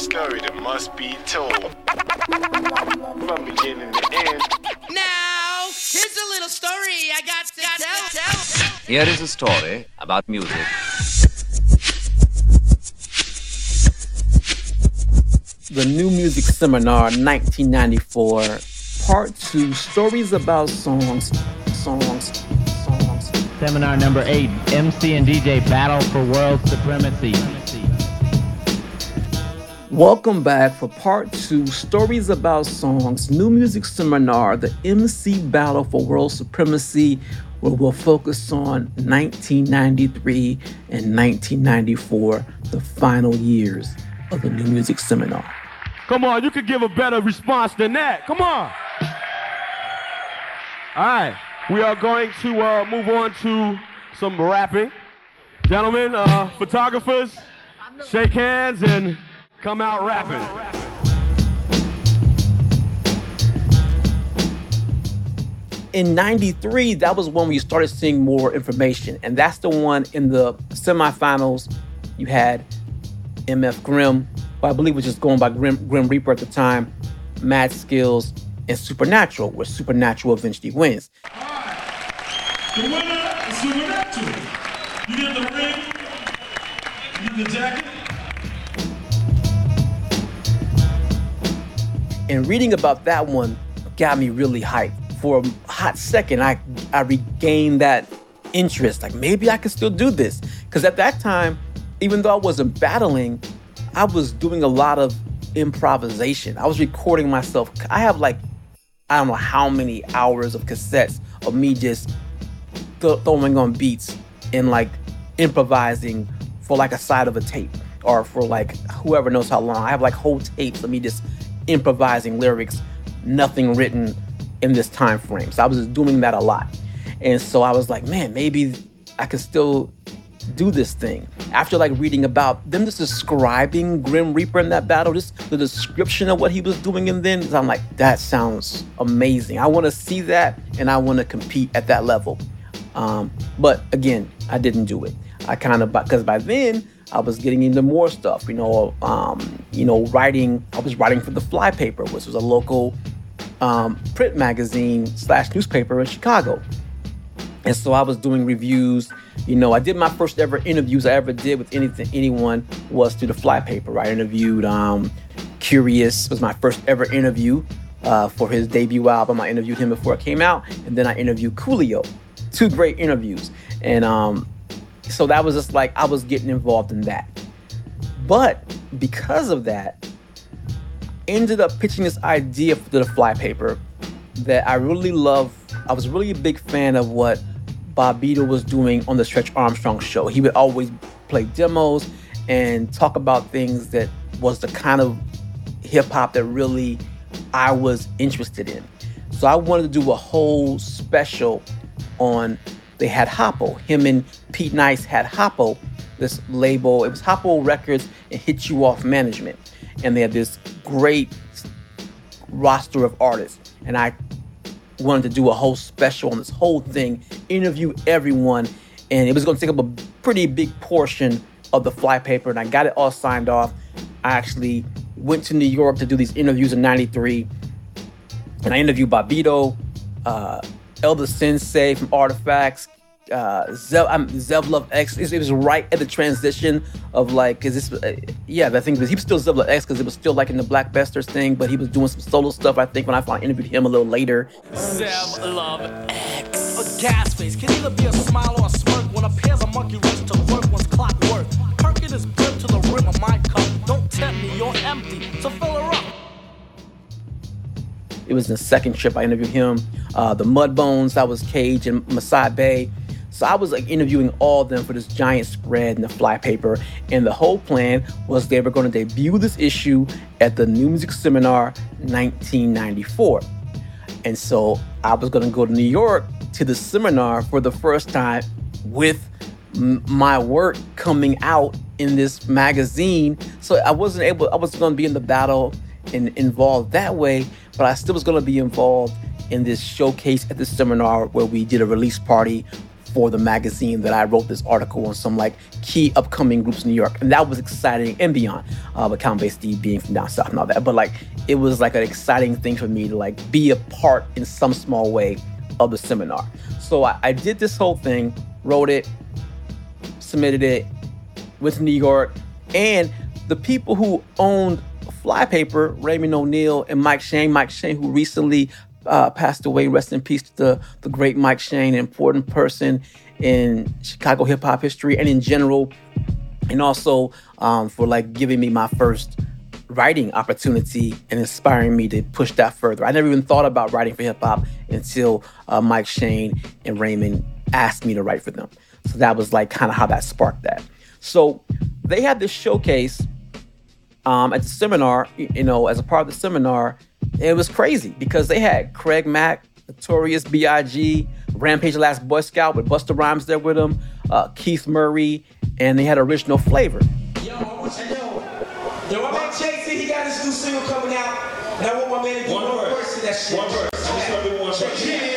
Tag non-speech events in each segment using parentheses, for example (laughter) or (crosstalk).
story that must be told. From beginning to end. Now, here's a little story I got to tell. tell. Here is a story about music. The New Music Seminar 1994, Part 2 Stories About Songs, Songs, Songs. Seminar number eight MC and DJ Battle for World Supremacy. Welcome back for Part 2 Stories About Songs, New Music Seminar, the MC Battle for World Supremacy, where we'll focus on 1993 and 1994, the final years of the New Music Seminar. Come on, you could give a better response than that. Come on. All right, we are going to uh, move on to some rapping. Gentlemen, uh, photographers, shake hands and come out rapping. in 93 that was when we started seeing more information and that's the one in the semifinals you had mf grimm who i believe was just going by grim, grim reaper at the time Mad Skillz and supernatural where supernatural eventually wins The winner is Supernatural. You get the ring, you get the jacket. And reading about that one got me really hyped. For a hot second i i regained that interest. Like maybe i could still do this. Because at that time even though i wasn't battling i was doing a lot of improvisation. I was recording myself. I have like i don't know how many hours of cassettes of me just th- throwing on beats and like improvising for like a side of a tape or for like whoever knows how long. I have like whole tapes of me just improvising lyrics, nothing written in this time frame. So I was just doing that a lot. And so I was like, man, maybe I could still do this thing. After like reading about them just describing Grim Reaper in that battle, just the description of what he was doing and then I'm like, that sounds amazing. I want to see that and I want to compete at that level. Um, but again, I didn't do it. I kind of because by then I was getting into more stuff. You know, um, you know, writing. I was writing for the Flypaper, which was a local um, print magazine slash newspaper in Chicago. And so I was doing reviews. You know, I did my first ever interviews I ever did with anything anyone was through the Flypaper. I interviewed um, Kurious was my first ever interview uh, for his debut album. I interviewed him before it came out, and then I interviewed Coolio. Two great interviews, and um, so that was just like I was getting involved in that. But because of that, ended up pitching this idea for the Flypaper that I really love. I was really a big fan of what Bob Bobbito was doing on the Stretch Armstrong show. He would always play demos and talk about things that was the kind of hip hop that really I was interested in. So I wanted to do a whole special on they had Hoppoh. Him and Pete Nice had Hoppoh, this label. It was Hoppoh Records and Hit You Off Management. And they had this great roster of artists. And I wanted to do a whole special on this whole thing, interview everyone. And it was going to take up a pretty big portion of the Flypaper. And I got it all signed off. I actually went to New York to do these interviews in 93. And I interviewed Bobbito, uh, El Da Sensei from Artifacts, uh, Zev, um, Zev Love X. It, it was right at the transition of like, is this? Uh, yeah, I think he was still Zev Love X because it was still like in the Black Bastards thing, but he was doing some solo stuff. I think when I finally interviewed him a little later. Zev Love X. A gas face can either be a smile or a smirk when a pair's a monkey race to work one's clockwork. Perkin is built to the rim of my cup. Don't tempt me, you're empty, so fill. It was the second trip I interviewed him. Uh, the Muddbones, that was Cage and Masai Bey. So I was like interviewing all of them for this giant spread in the Flypaper. And the whole plan was they were going to debut this issue at the New Music Seminar 1994. And so I was going to go to New York to the seminar for the first time with m- my work coming out in this magazine. So I wasn't able, I was going to be in the battle and involved that way, but I still was going to be involved in this showcase at the seminar where we did a release party for the magazine that I wrote this article on some like key upcoming groups in New York. And that was exciting and beyond. Uh, but Count Bass D being from down south and all that. But like it was like an exciting thing for me to like be a part in some small way of the seminar. So I, I did this whole thing, wrote it, submitted it with New York, and the people who owned Flypaper, Raymond O'Neal and Mike Shane, Mike Shane, who recently uh, passed away. Rest in peace to the, the great Mike Shane, an important person in Chicago hip hop history and in general, and also um, for like giving me my first writing opportunity and inspiring me to push that further. I never even thought about writing for hip hop until uh, Mike Shane and Raymond asked me to write for them. So that was like kind of how that sparked that. So they had this showcase um, at the seminar, you know, as a part of the seminar, it was crazy because they had Craig Mack, Notorious B.I.G., Rampage Last Boy Scout with Busta Rhymes there with him, uh, Keith Murray, and they had original flavor. Yo, I want you know. Yo, I met Jay Z. He got his new single coming out. And I want my man to do one, one verse to that shit. One verse. I'm just gonna do one verse. Yeah.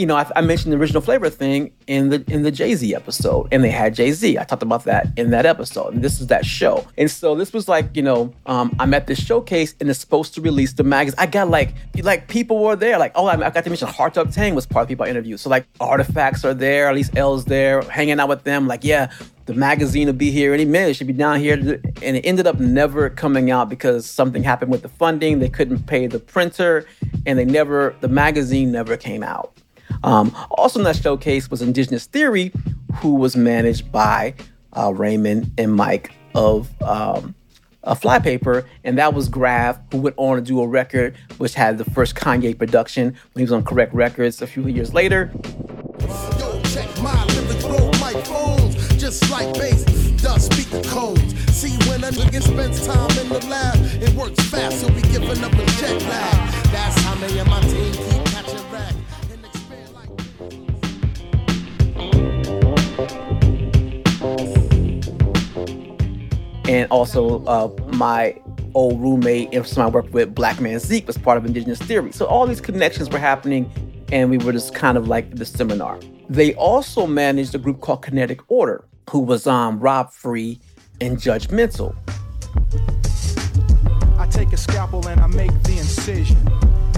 You know, I, I, mentioned the original flavor thing in the in the Jay Z episode, and they had Jay Z. I talked about that in that episode, and this is that show. And so this was like, you know, um, I'm at this showcase, and it's supposed to release the magazine. I got like, like people were there, like, oh, I, I got to mention Hard 2 Obtain was part of the people I interviewed. So like, artifacts are there, at least L's there, hanging out with them. Like, yeah, the magazine will be here any minute. It should be down here. And it ended up never coming out because something happened with the funding. They couldn't pay the printer, and they never, the magazine never came out. Um, also in that showcase was Indigenous Theory, who was managed by uh, Raymond and Mike of um, a Flypaper, and that was Grav, who went on to do a record which had the first Kanye production when he was on Correct Records a few years later. Yo, just like bass does. See when a nigga spends time in the lab, it works fast, so we giving up a jet lag. That's how me and my team and also uh, my old roommate and someone I worked with, Black Man Zeke, was part of Indigenous Theory. So all these connections were happening, and we were just kind of like the seminar. They also managed a group called Kinetic Order, who was um, Rob Free and Judgmental. I take a scalpel and I make the incision.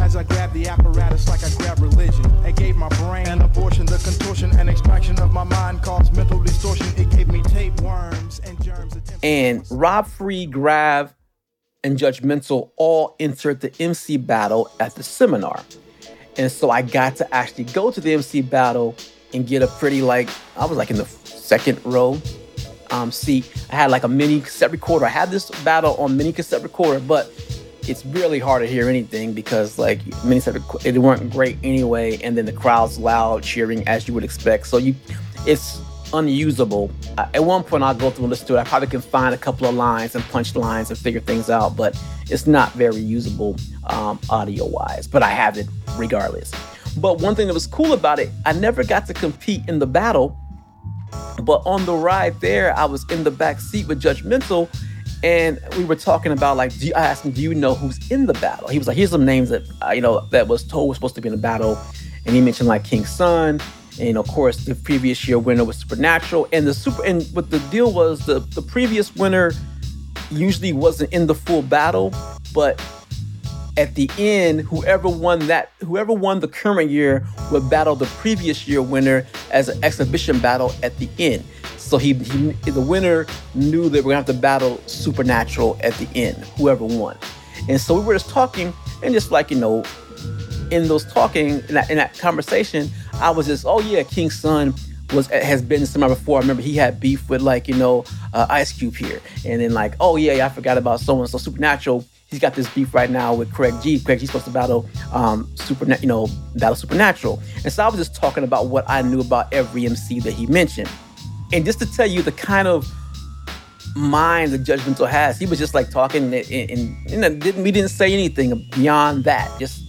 As I grab the apparatus like I grab religion. I gave my brain an abortion, the contortion and extraction of my mind caused mental distortion. It gave me tapeworms and germs. And Rob Free, Grav, and Judgmental all entered the MC battle at the seminar. And so I got to actually go to the MC battle and get a pretty like I was like in the second row um, seat. I had like a mini cassette recorder. I had this battle on mini cassette recorder, but it's really hard to hear anything because like many said it weren't great anyway, and then the crowd's loud cheering as you would expect. So you, it's unusable. Uh, at one point, I'll go through and listen to it. I probably can find a couple of lines and punch lines and figure things out, but it's not very usable um, audio wise. But I have it regardless. But one thing that was cool about it, I never got to compete in the battle. But on the ride there, I was in the back seat with Judgmental and we were talking about like, do you, I asked him, do you know who's in the battle? He was like, here's some names that uh, you know that was told was supposed to be in the battle, and he mentioned like King Sun, and of course the previous year winner was Supernatural, and the super and what the deal was the the previous winner usually wasn't in the full battle, but at the end, whoever won that, whoever won the current year would battle the previous year winner as an exhibition battle at the end. So he, he the winner knew that we're gonna have to battle Supernatural at the end, whoever won. And so we were just talking, and just like you know, in those talking in that, in that conversation, I was just, oh yeah, King Sun was has been somewhere before. I remember he had beef with like you know uh, Ice Cube here, and then like, oh yeah, yeah I forgot about so and so Supernatural. He's got this beef right now with Craig G. Craig G's supposed to battle um, super, you know, battle Supernatural. And so I was just talking about what I knew about every MC that he mentioned. And just to tell you the kind of mind that Judgmental has. He was just like talking, and, and, and didn't, we didn't say anything beyond that, just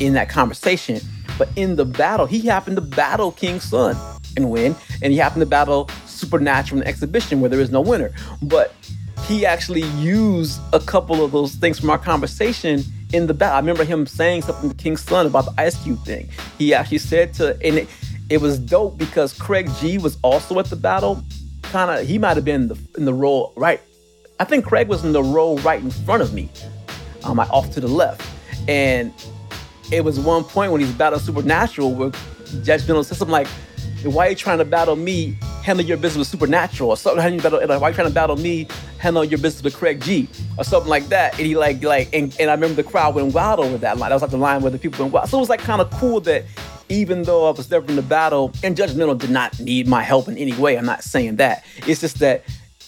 in that conversation. But in the battle, he happened to battle King Sun and win, and he happened to battle Supernatural in the exhibition where there is no winner. But he actually used a couple of those things from our conversation in the battle. I remember him saying something to King Sun about the Ice Cube thing. He actually said to, and it, it was dope because Craig G was also at the battle. Kind of, he might have been in the, in the row right. I think Craig was in the row right in front of me, um, off to the left, and it was one point when he's battling Supernatural where Judgmental said something like, "Why are you trying to battle me? Handle your business with Supernatural or something. How you battle? Like, why are you trying to battle me? Handle your business with Craig G or something like that." And he like like and, and I remember the crowd went wild over that line. That was like the line where the people went wild. So it was like kind of cool that even though I was there from the battle, and Miller did not need my help in any way. I'm not saying that. It's just that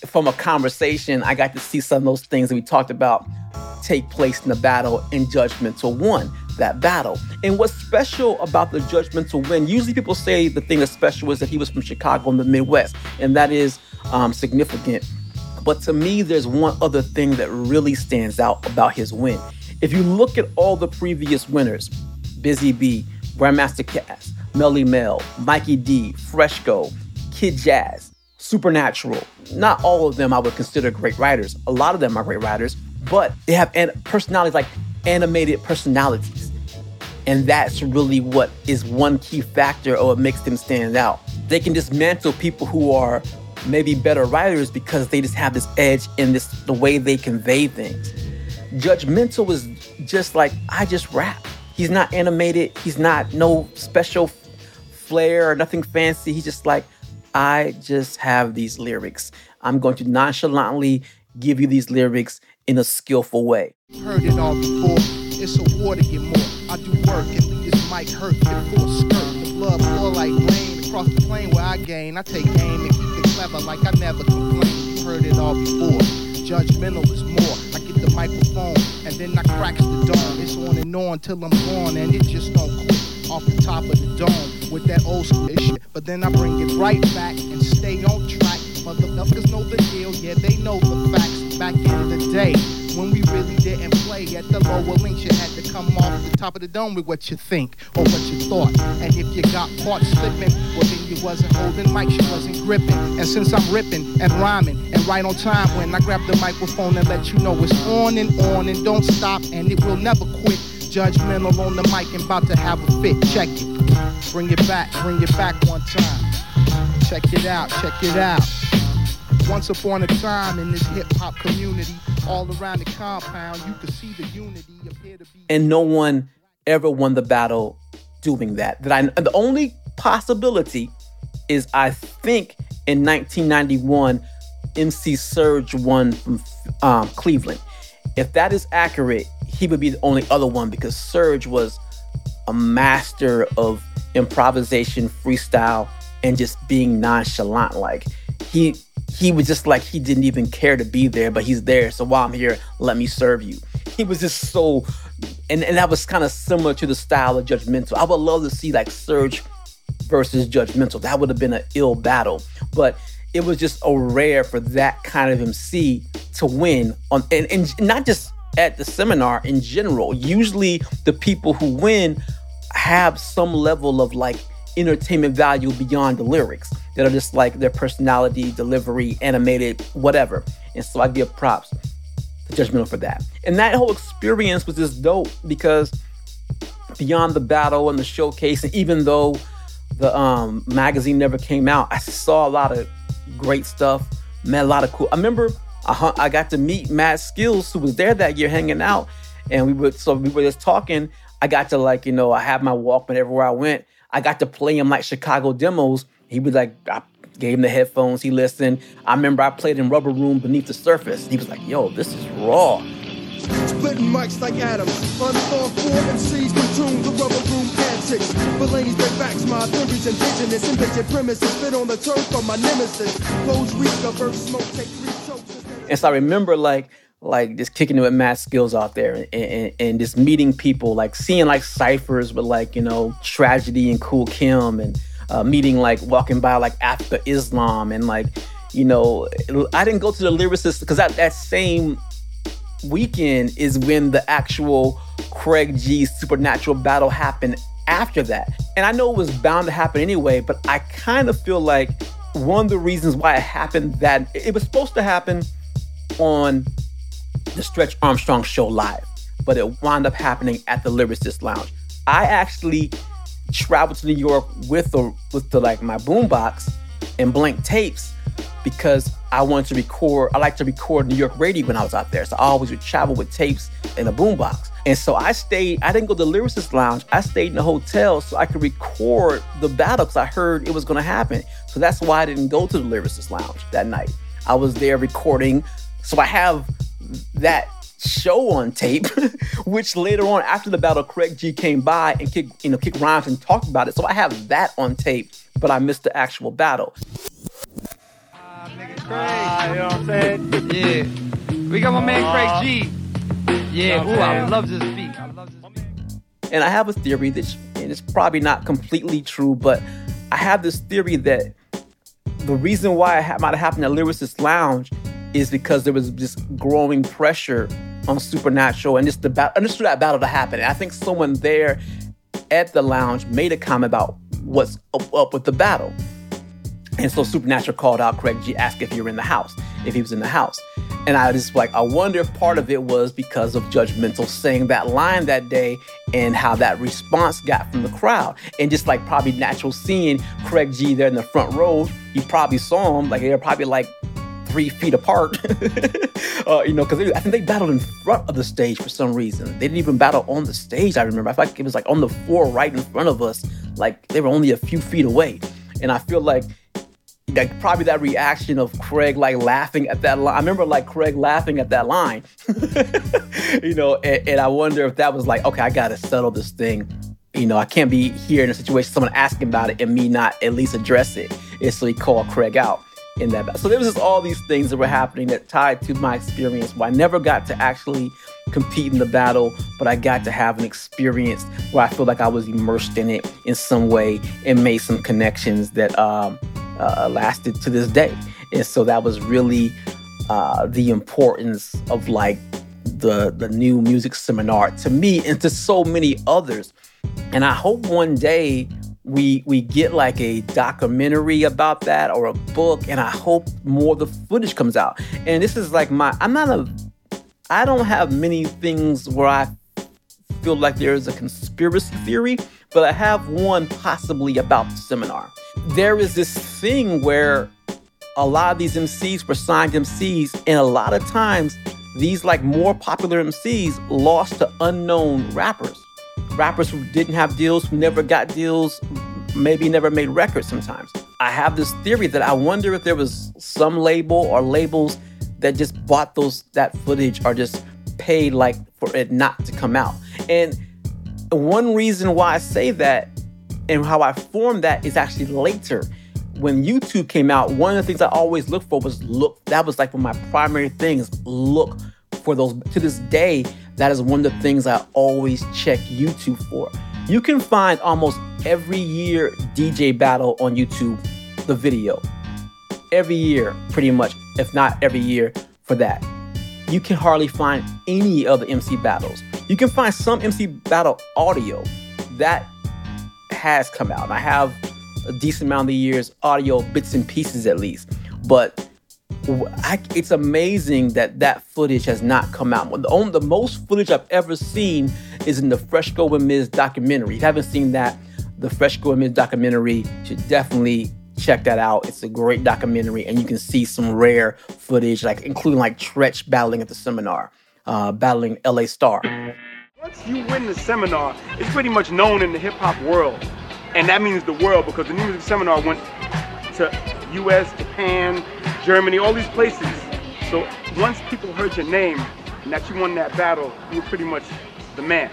from a conversation, I got to see some of those things that we talked about take place in the battle, and Judgmental won that battle. And what's special about the Judgmental win, usually people say the thing that's special is that he was from Chicago in the Midwest, and that is um, significant. But to me, there's one other thing that really stands out about his win. If you look at all the previous winners, Busy Bee, Grandmaster Caz, Melle Mel, Mikey D, Fresco, Kid Jazz, Supernatural. Not all of them I would consider great writers. A lot of them are great writers, but they have an- personalities like animated personalities. And that's really what is one key factor of what makes them stand out. They can dismantle people who are maybe better writers because they just have this edge in this the way they convey things. Judgmental is just like I just rap. He's not animated. He's not no special flair or nothing fancy. He's just like I just have these lyrics. I'm going to nonchalantly give you these lyrics in a skillful way. Heard it all before. It's a war to get more. I do work and leave this mic hurt. Get full skirt. The blood flow like rain across the plane where I gain. I take aim and keep it clever like I never complain. Heard it all before. Judgmental is more. I get the microphone and then I cracks the dome. It's on and on till I'm gone and it just don't quit off the top of the dome with that old school shit. But then I bring it right back yeah, they know the facts. Back in the day when we really didn't play at the lower links, you had to come off the top of the dome with what you think or what you thought. And if you got caught slipping, well then you wasn't holding mics, you wasn't gripping. And since I'm ripping and rhyming and right on time when I grab the microphone and let you know it's on and on and don't stop and it will never quit. Judgmental on the mic and about to have a fit. Check it. Bring it back, bring it back one time. Check it out, check it out. Once upon a time in this hip hop community, all around the compound, you could see the unity appear to be. And no one ever won the battle doing that. That I the only possibility is I think in 1991, MC Surge won from um, Cleveland. If that is accurate, he would be the only other one because Surge was a master of improvisation, freestyle, and just being nonchalant. Like he he was just like he didn't even care to be there, but he's there. So while I'm here, let me serve you. (laughs) He was just so, and, and that was kind of similar to the style of Judgmental. I would love to see like Serge versus Judgmental. That would have been an ill battle, but it was just a rare for that kind of MC to win on, and, and not just at the seminar in general. Usually, the people who win have some level of like entertainment value beyond the lyrics that are just like their personality, delivery, animated, whatever. And so I give props to Judgmental for that. And that whole experience was just dope because beyond the battle and the showcase, and even though the um, magazine never came out, I saw a lot of great stuff, met a lot of cool. I remember I, I got to meet Mad Skillz, who was there that year hanging out, and we would so we were just talking. I got to like you know I have my Walkman everywhere I went. I got to play him like Chicago demos. He was like, I gave him the headphones. He listened. I remember I played in Rubber Room Beneath the Surface. He was like, yo, this is raw. Splitting mics like atoms. Unthought four MCs consume the rubber room antics. Mulaney's break backs, my theories indigenous. Invented premises fit on the turf of my nemesis. Close week of earth smoke, take three chokes. And so I remember like like just kicking it with Mad Skillz out there and, and, and, just meeting people, like seeing like ciphers with like, you know, tragedy and Cool Kim and uh, meeting like walking by like after Islam and like, You know, I didn't go to the lyricist because that, that same weekend is when the actual Craig G supernatural battle happened after that. And I know it was bound to happen anyway, but I kind of feel like one of the reasons why it happened that it was supposed to happen on the Stretch Armstrong show live, but it wound up happening at the Lyricist Lounge. I actually traveled to New York with the with the like my boombox and blank tapes because I wanted to record. I like to record New York radio when I was out there, so I always would travel with tapes in a boombox. And so I stayed. I didn't go to the Lyricist Lounge. I stayed in the hotel so I could record the battle because I heard it was going to happen. So that's why I didn't go to the Lyricist Lounge that night. I was there recording. So I have that show on tape, (laughs) which later on after the battle, Craig G came by and kick, you know, kick rhymes and talked about it. So I have that on tape, but I missed the actual battle. craig Ah, you know what I'm saying? Yeah. We got my man Craig G. Yeah, ooh, I love this beat. I love this beat. And I have a theory that, and it's probably not completely true, but I have this theory that the reason why it might have happened at Lyricist Lounge is because there was just growing pressure on Supernatural and just the battle, understood that battle to happen. And I think someone there at the lounge made a comment about what's up, up with the battle. And so Supernatural called out Craig G, asked if you were in the house, if he was in the house. And I just like, I wonder if part of it was because of Judgmental saying that line that day and how that response got from the crowd. And just like probably natural seeing Craig G there in the front row, you probably saw him, like they're probably like three feet apart. (laughs) uh, you know, because I think they battled in front of the stage for some reason. They didn't even battle on the stage, I remember. I feel like it was like on the floor right in front of us. Like they were only a few feet away. And I feel like like probably that reaction of Craig like laughing at that line. I remember like Craig laughing at that line, (laughs) you know, and, and, I wonder if that was like, okay, I gotta settle this thing. You know, I can't be here in a situation someone asking about it and me not at least address it. And so he called Craig out in that. So there was just all these things that were happening that tied to my experience where I never got to actually compete in the battle, but I got to have an experience where I feel like I was immersed in it in some way and made some connections that um, uh, lasted to this day. And so that was really uh, the importance of like the the new music seminar to me and to so many others. And I hope one day we we get like a documentary about that or a book and i hope more of the footage comes out. And this is like my i'm not a i don't have many things where i feel like there is a conspiracy theory but i have one possibly about the seminar. There is this thing where a lot of these mcs were signed mcs and a lot of times these like more popular mcs lost to unknown rappers rappers who didn't have deals, who never got deals, maybe never made records sometimes. I have this theory that I wonder if there was some label or labels that just bought those that footage or just paid like for it not to come out. And one reason why I say that and how I formed that is actually later. When YouTube came out, one of the things I always looked for was look. That was like one of my primary things. Look for those. To this day, that is one of the things I always check YouTube for. You can find almost every year DJ battle on YouTube, the video. Every year, pretty much, if not every year, for that. You can hardly find any of the MC battles. You can find some MC battle audio that has come out. I have a decent amount of years audio bits and pieces at least. But I, it's amazing that that footage has not come out. The, only, the most footage I've ever seen is in the Fresco and Miz documentary. If you haven't seen that, the Fresco and Miz documentary, should definitely check that out. It's a great documentary, and you can see some rare footage, like including like Treach battling at the seminar, uh, battling LA Star. Once you win the seminar, it's pretty much known in the hip hop world, and that means the world because the Music Seminar went to U.S., Japan, Germany, all these places. So once people heard your name and that you won that battle, you were pretty much the man.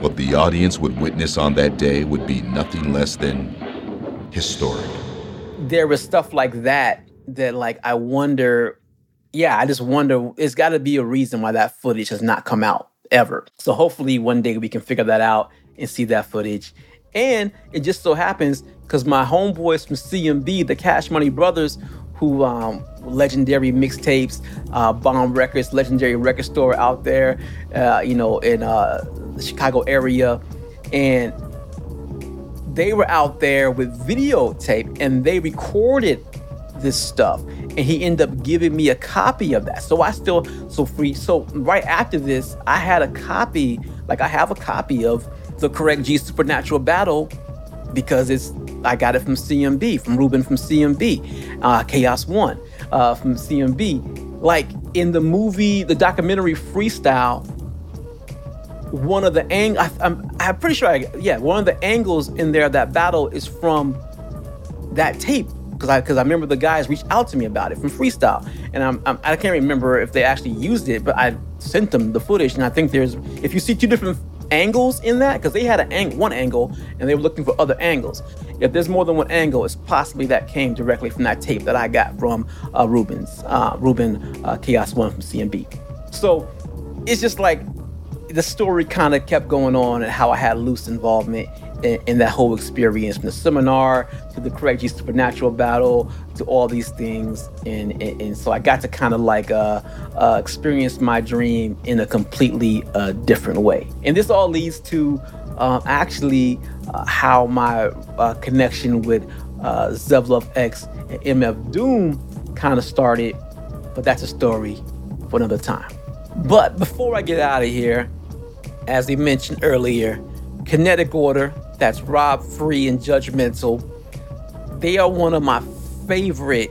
What the audience would witness on that day would be nothing less than historic. There was stuff like that that, like, I wonder. Yeah, I just wonder. It's got to be a reason why that footage has not come out ever. So hopefully one day we can figure that out and see that footage And it just so happens because my homeboys from CMB, the Cash Money Brothers, who um, legendary mixtapes, uh, Bomb Records, legendary record store out there, uh, you know, in uh, the Chicago area, and they were out there with videotape and they recorded this stuff. And he ended up giving me a copy of that. So i still so free so right after this i had a copy like i have a copy of the Craig G supernatural battle because it's i got it from cmb from ruben from cmb uh, chaos one uh, from cmb like in the movie the documentary freestyle one of the ang I, I'm, I'm pretty sure I, yeah one of the angles in there that battle is from that tape because I because I remember the guys reached out to me about it from freestyle. And I'm, I'm I can't remember if they actually used it but I sent them the footage. And I think there's if you see two different angles in that because they had an ang- one angle and they were looking for other angles. If there's more than one angle it's possibly that came directly from that tape that I got from uh, Ruben's uh, Ruben uh, Chaos One from CMB so it's just like the story kind of kept going on and how I had loose involvement in, that whole experience from the seminar to the G supernatural battle to all these things. And, and, and so I got to kind of like uh, uh, experience my dream in a completely uh, different way. And this all leads to um, actually uh, how my uh, connection with uh, Zev Love X and MF Doom kind of started. But that's a story for another time. But before I get out of here, as we mentioned earlier, Kinetic Order, that's Rob Free and Judgmental, they are one of my favorite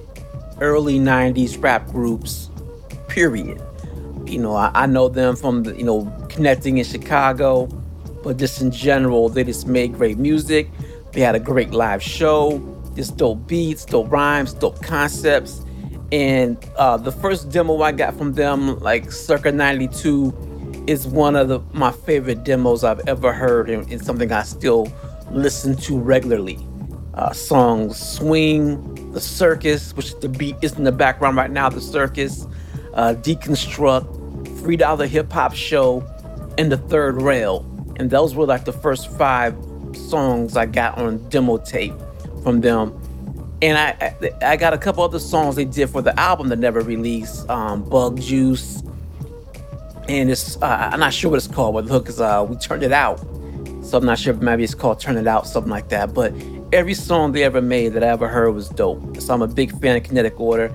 early 90s rap groups, period. You know, I, I know them from, the, you know, connecting in Chicago, but just in general, they just made great music. They had a great live show, just dope beats, dope rhymes, dope concepts. And uh, the first demo I got from them, like circa 92, is one of the, my favorite demos I've ever heard and, and something I still listen to regularly. Uh, songs Swing, The Circus, which the beat is in the background right now, The Circus, uh, Deconstruct, Free Dollar Hip Hop Show, and The Third Rail. And those were like the first five songs I got on demo tape from them. And I, I, I got a couple other songs they did for the album that never released, um, Bug Juice, and it's uh, I'm not sure what it's called, but hook is uh, we turned it out. So I'm not sure maybe it's called Turn It Out, something like that. But every song they ever made that I ever heard was dope. So I'm a big fan of Kinetic Order.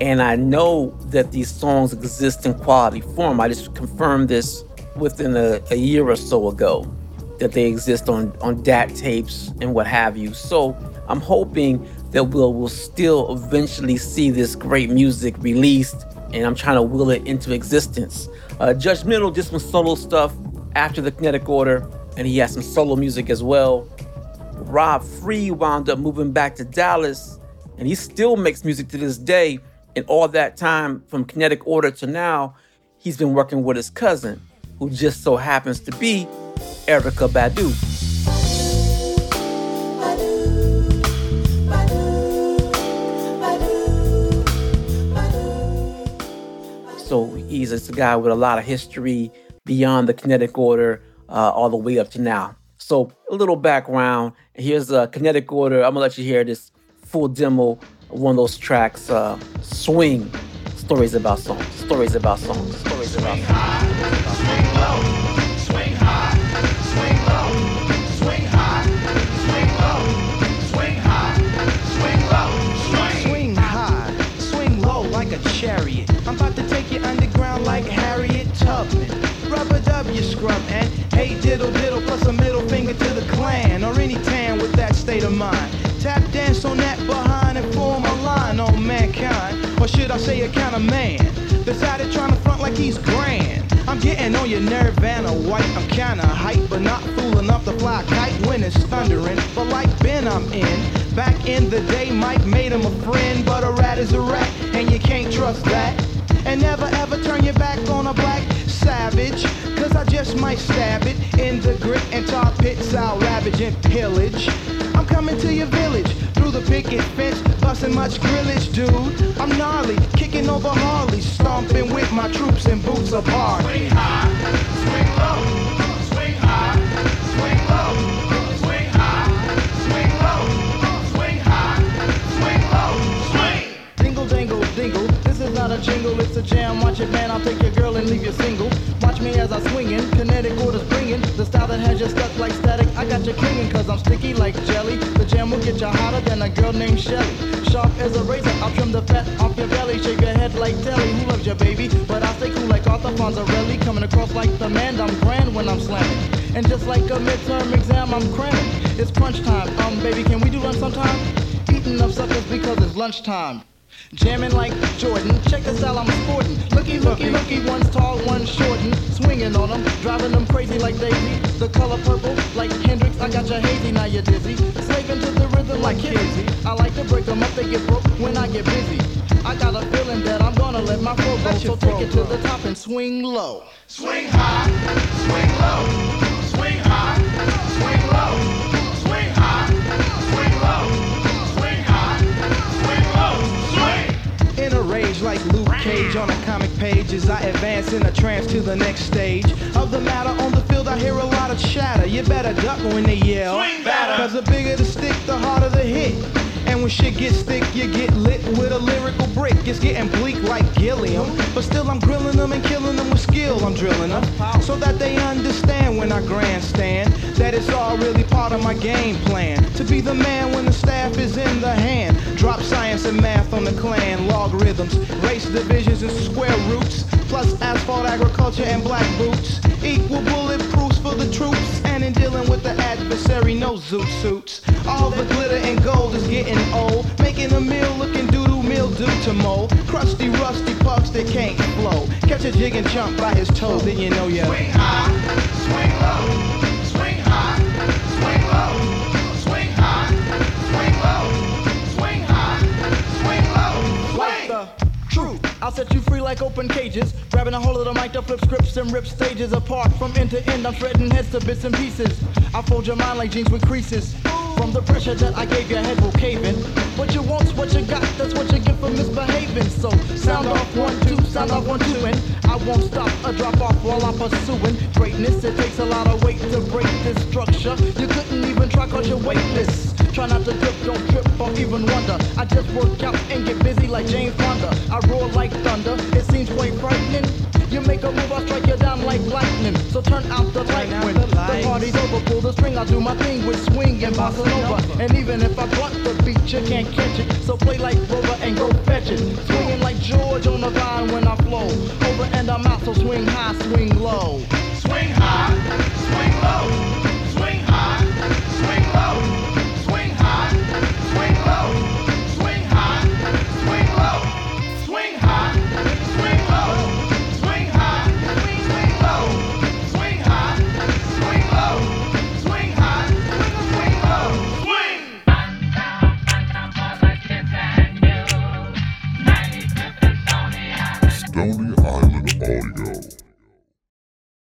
And I know that these songs exist in quality form. I just confirmed this within a, a year or so ago that they exist on, on DAT tapes and what have you. So I'm hoping that we'll, we'll still eventually see this great music released and I'm trying to will it into existence. Uh, Judgmental did some solo stuff after the Kinetic Order, and he has some solo music as well. Rob Free wound up moving back to Dallas, and he still makes music to this day. And all that time from Kinetic Order to now, he's been working with his cousin, who just so happens to be Erykah Badu. So he's a guy with a lot of history beyond the kinetic order uh, all the way up to now. So a little background. Here's a kinetic order. I'm gonna let you hear this full demo of one of those tracks. Uh, Swing. Stories about songs. Stories about songs. Stories about songs. Swing a kind of man out trying to front like he's grand. I'm getting on your Nirvana white. I'm kinda hype, but not fool enough to fly a kite when it's thundering. But like Ben, I'm in. Back in the day, Mike made him a friend, but a rat is a rat, and you can't trust that. And never ever turn your back on a black savage, cause I just might stab it in the grit and tar pits. I'll ravage and pillage. I'm coming to your village through the picket fence, busting much grillage, dude. I'm gnarly, kicking over Harley, stomping with my troops in boots apart. Swing high, swing low, swing high, swing low, swing high, swing low, swing. Dingle, dingle. This is not a jingle, it's a jam. Watch it, man. I'll take your girl and leave you single. Watch me as I swing in, kinetic orders bringing the style that has you stuck like static. I got you clinging cause I'm sticky like jelly. The jam will get you hotter than a girl named Shelly. Sharp as a razor, I'll trim the fat off your belly. Shake your head like Telly. Who loves your baby? But I stay cool like Arthur Fonzarelli. Coming across like the man, I'm grand when I'm slamming. And just like a midterm exam, I'm cramming. It's crunch time. Um, baby, can we do lunch sometime? Eating up suckers because it's lunchtime. Jamming like Jordan, check the style I'm sporting. Looky, looky, looky, one's tall, one's shortin'. Swinging on them, driving them crazy like Daisy. The color purple, like Hendrix, I got you hazy, now you're dizzy. Slaving to the rhythm like Kizzy. I like to break them up, they get broke when I get busy. I got a feeling that I'm gonna let my flow go, so take it to the top and swing low. Swing high, swing low, swing high, swing low, Cage on a comic page as I advance in a trance to the next stage of the matter on the field. I hear a lot of chatter. You better duck when they yell. Swing batter. Cause the bigger the stick, the harder the hit. And when shit gets thick, you get lit with a lyrical brick. It's getting bleak like Gilliam. But still, I'm grilling them and killing them with skill. I'm drilling them so that they understand when I grandstand that it's all really part of my game plan. To be the man when the staff is in the hand. Drop science and math on the clan, logarithms, race divisions and square roots, plus asphalt agriculture and black boots. Equal bulletproofs zoot suits. All the glitter and gold is getting old, making a meal looking doodoo mildew to mold. Crusty, rusty pucks that can't flow. Catch a jig and chump by his toe, then you know ya. Swing high, swing low, I'll set you free like open cages. Grabbing a hold of the mic to flip scripts and rip stages apart. From end to end, I'm shredding heads to bits and pieces. I fold your mind like jeans with creases. From the pressure that I gave, your head will cave in. What you want's what you got, that's what you get for misbehaving. So sound off one, two, sound off one, two, and I won't stop a drop off while I'm pursuing greatness. It takes a lot of weight to break this structure. You couldn't even try cause you're weightless. Try not to drip, don't trip or even wonder. I just work out and get busy like James Fonda. I roar like thunder, it seems quite frightening. You make a move, I strike you down like lightning. So turn out the light when the, party's over. Pull the string, I do my thing with swing and bossa nova. And even if I blunt the beat, you can't catch it. So play like Rover and go fetch it. Swinging like George on the vine when I flow. Over and I'm out, so swing high, swing low. Swing high, swing low,